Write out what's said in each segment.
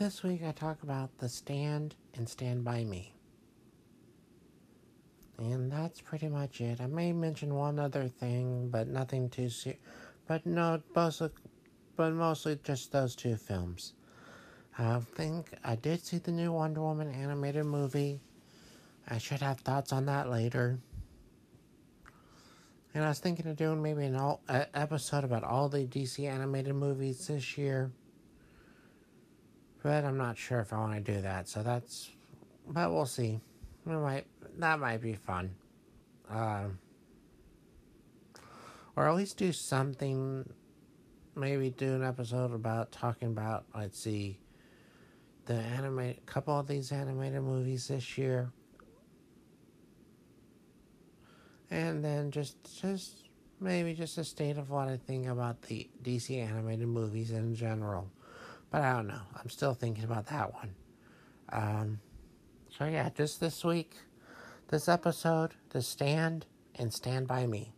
this week I talk about The Stand and Stand By Me. And that's pretty much it. I may mention one other thing, but nothing too serious. But no, mostly, but mostly just those two films. I think I did see the new Wonder Woman animated movie. I should have thoughts on that later. And I was thinking of doing maybe an all, episode about all the DC animated movies this year. But I'm not sure if I want to do that. So that's, but we'll see. We might that might be fun. Um, or at least do something. Maybe do an episode about talking about. Let's see. The animate couple of these animated movies this year. And then just just maybe just a state of what I think about the DC animated movies in general. But I don't know. I'm still thinking about that one. Um, so yeah, just this week, this episode, The Stand and Stand by Me.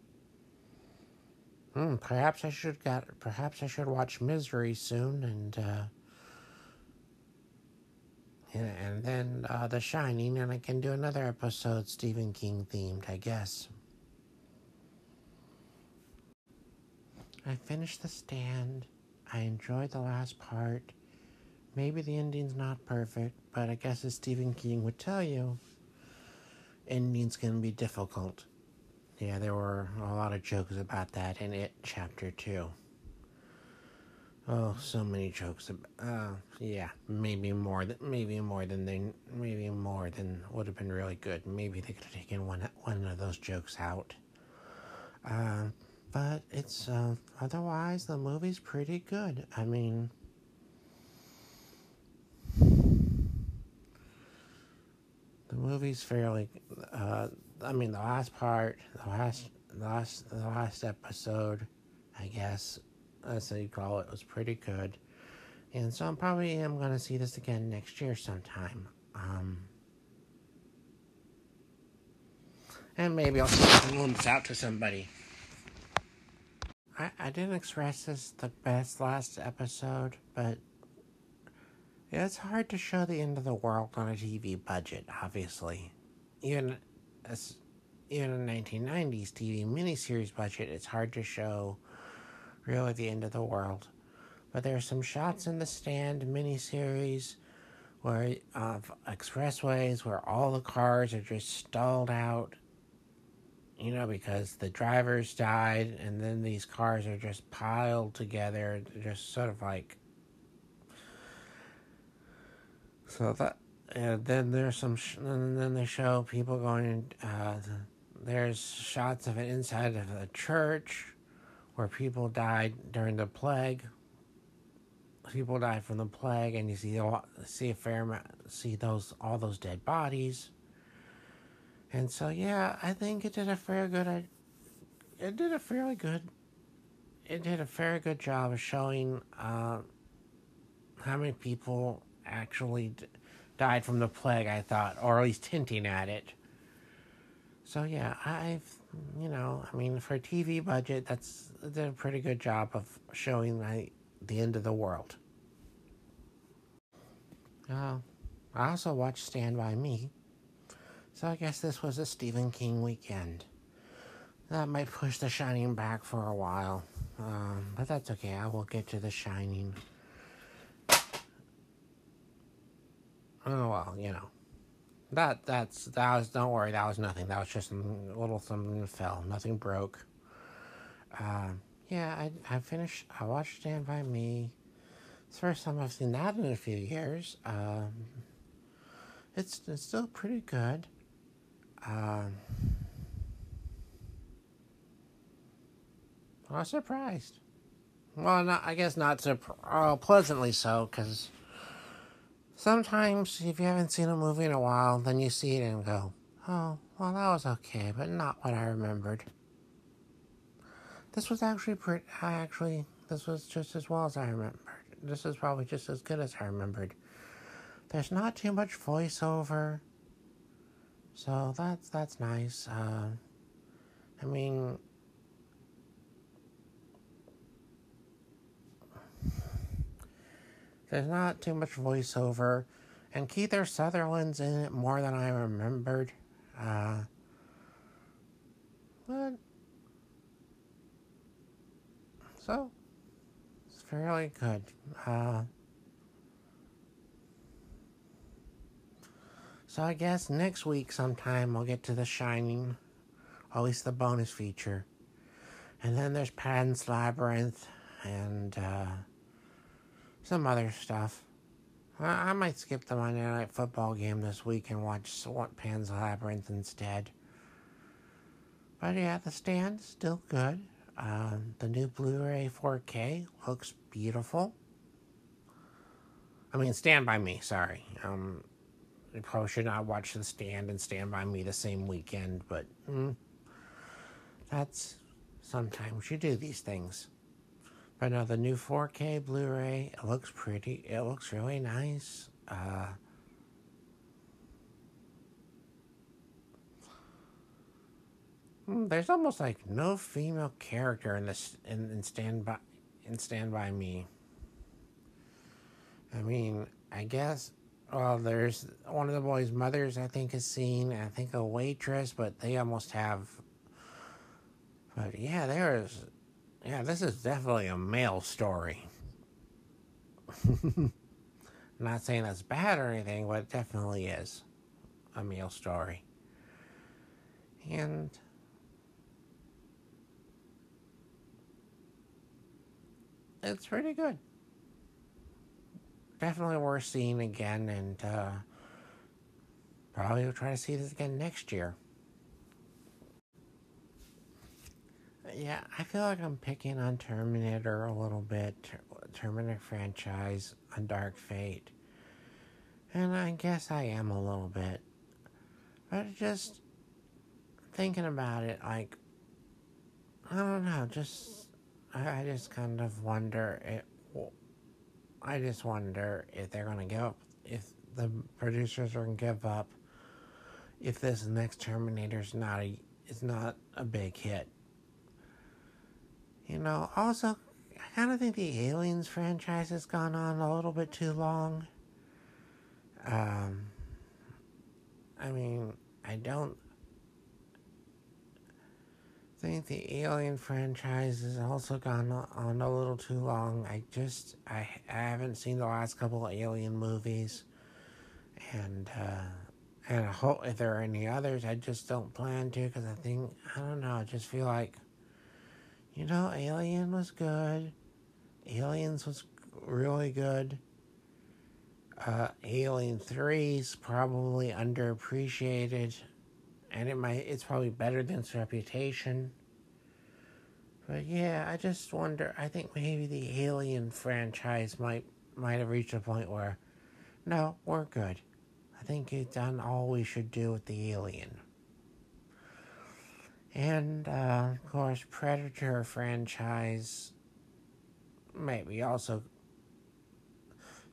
Hmm, perhaps I should got perhaps I should watch Misery soon and uh and, and then uh, The Shining and I can do another episode Stephen King themed, I guess. I finished The Stand. I enjoyed the last part. Maybe the ending's not perfect, but I guess as Stephen King would tell you, endings can be difficult. Yeah, there were a lot of jokes about that in it, chapter two. Oh, so many jokes. About, uh, yeah, maybe more than maybe more than they maybe more than would have been really good. Maybe they could have taken one one of those jokes out. Uh, but it's uh, otherwise the movie's pretty good. I mean. The movie's fairly. Uh, I mean, the last part, the last, the last, the last episode, I guess, that's what you call it, was pretty good. And so I'm probably am gonna see this again next year sometime. Um, and maybe I'll loan this out to somebody. I, I didn't express this the best last episode, but it's hard to show the end of the world on a TV budget, obviously. Even as even in 1990s TV miniseries budget, it's hard to show really the end of the world. But there are some shots in the stand miniseries where of expressways where all the cars are just stalled out you know, because the drivers died, and then these cars are just piled together, just sort of like. So that, and then there's some, sh- and then they show people going. Uh, there's shots of it inside of a church, where people died during the plague. People died from the plague, and you see see a fair amount, see those all those dead bodies. And so, yeah, I think it did a fair good. It did a fairly good. It did a very good job of showing uh, how many people actually d- died from the plague. I thought, or at least hinting at it. So yeah, I've you know, I mean, for a TV budget, that's did a pretty good job of showing the end of the world. Uh, I also watched Stand by Me. So I guess this was a Stephen King weekend. That might push The Shining back for a while. Um, but that's okay. I will get to The Shining. Oh well, you know. That that's that was don't worry, that was nothing. That was just a little something that fell. Nothing broke. Um, yeah, I I finished I watched Stand By Me. It's the first time I've seen that in a few years. Um, it's it's still pretty good. Um, I was surprised. Well, not, I guess not surprised. Oh, pleasantly so, because sometimes if you haven't seen a movie in a while, then you see it and go, oh, well, that was okay, but not what I remembered. This was actually pretty, I actually, this was just as well as I remembered. This is probably just as good as I remembered. There's not too much voiceover. So that's that's nice. Uh, I mean, There's not too much voiceover, and Kiefer Sutherland's in it more than I remembered. Uh, but so it's fairly good. Uh, so I guess next week sometime we'll get to The Shining, at least the bonus feature, and then there's Pan's Labyrinth and uh, some other stuff. I, I might skip the Monday Night Football game this week and watch Pan's Labyrinth instead. But yeah, the stand's still good. Uh, the new Blu-ray 4K looks beautiful. I mean, Stand By Me, sorry. Um, you probably should not watch The Stand and Stand By Me the same weekend, but mm, that's sometimes you do these things. But no, the new 4K Blu-ray, it looks pretty. It looks really nice. Uh, hmm, there's almost like no female character in this in, in Stand by in Stand by Me. I mean, I guess. Well, there's one of the boys' mothers. I think is seen. I think a waitress, but they almost have. But yeah, there's yeah, this is definitely a male story. Not saying that's bad or anything, but it definitely is a male story. And it's pretty good. Definitely worth seeing again, and uh, probably will try to see this again next year. yeah, I feel like I'm picking on Terminator a little bit. Terminator franchise, A Dark Fate. And I guess I am a little bit. But just thinking about it, like, I don't know, just, I just kind of wonder, it, I just wonder if they're going to give up, if the producers are going to give up, if this next Terminator's not a, is not a big hit. You know, also, I kind of think the Aliens franchise has gone on a little bit too long. Um, I mean, I don't think the Alien franchise has also gone on a little too long. I just, I, I haven't seen the last couple of Alien movies. And, uh, and I hope if there are any others, I just don't plan to because I think, I don't know, I just feel like you know, Alien was good. Aliens was really good. Uh, Alien 3 is probably underappreciated, and it might it's probably better than its reputation. But yeah, I just wonder. I think maybe the Alien franchise might might have reached a point where, no, we're good. I think it's done all we should do with the Alien. And, uh, of course, Predator franchise maybe also.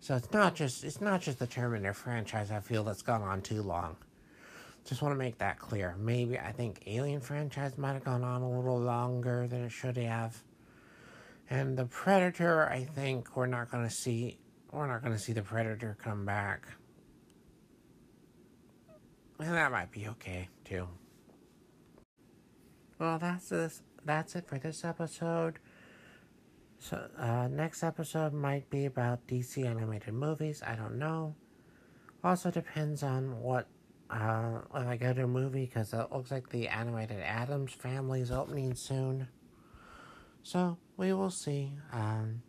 So it's not just it's not just the Terminator franchise. I feel that's gone on too long. Just want to make that clear. Maybe I think Alien franchise might have gone on a little longer than it should have. And the Predator, I think we're not going to see. We're not going to see the Predator come back. And that might be okay too. Well, that's this. That's it for this episode. So, uh, next episode might be about DC animated movies. I don't know. Also depends on what uh, if I go to a movie because it looks like the animated Addams Family is opening soon. So we will see. Um,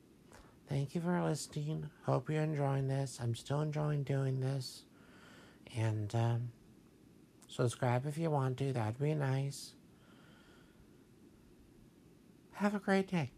thank you for listening. Hope you're enjoying this. I'm still enjoying doing this, and um, subscribe if you want to. That'd be nice. Have a great day.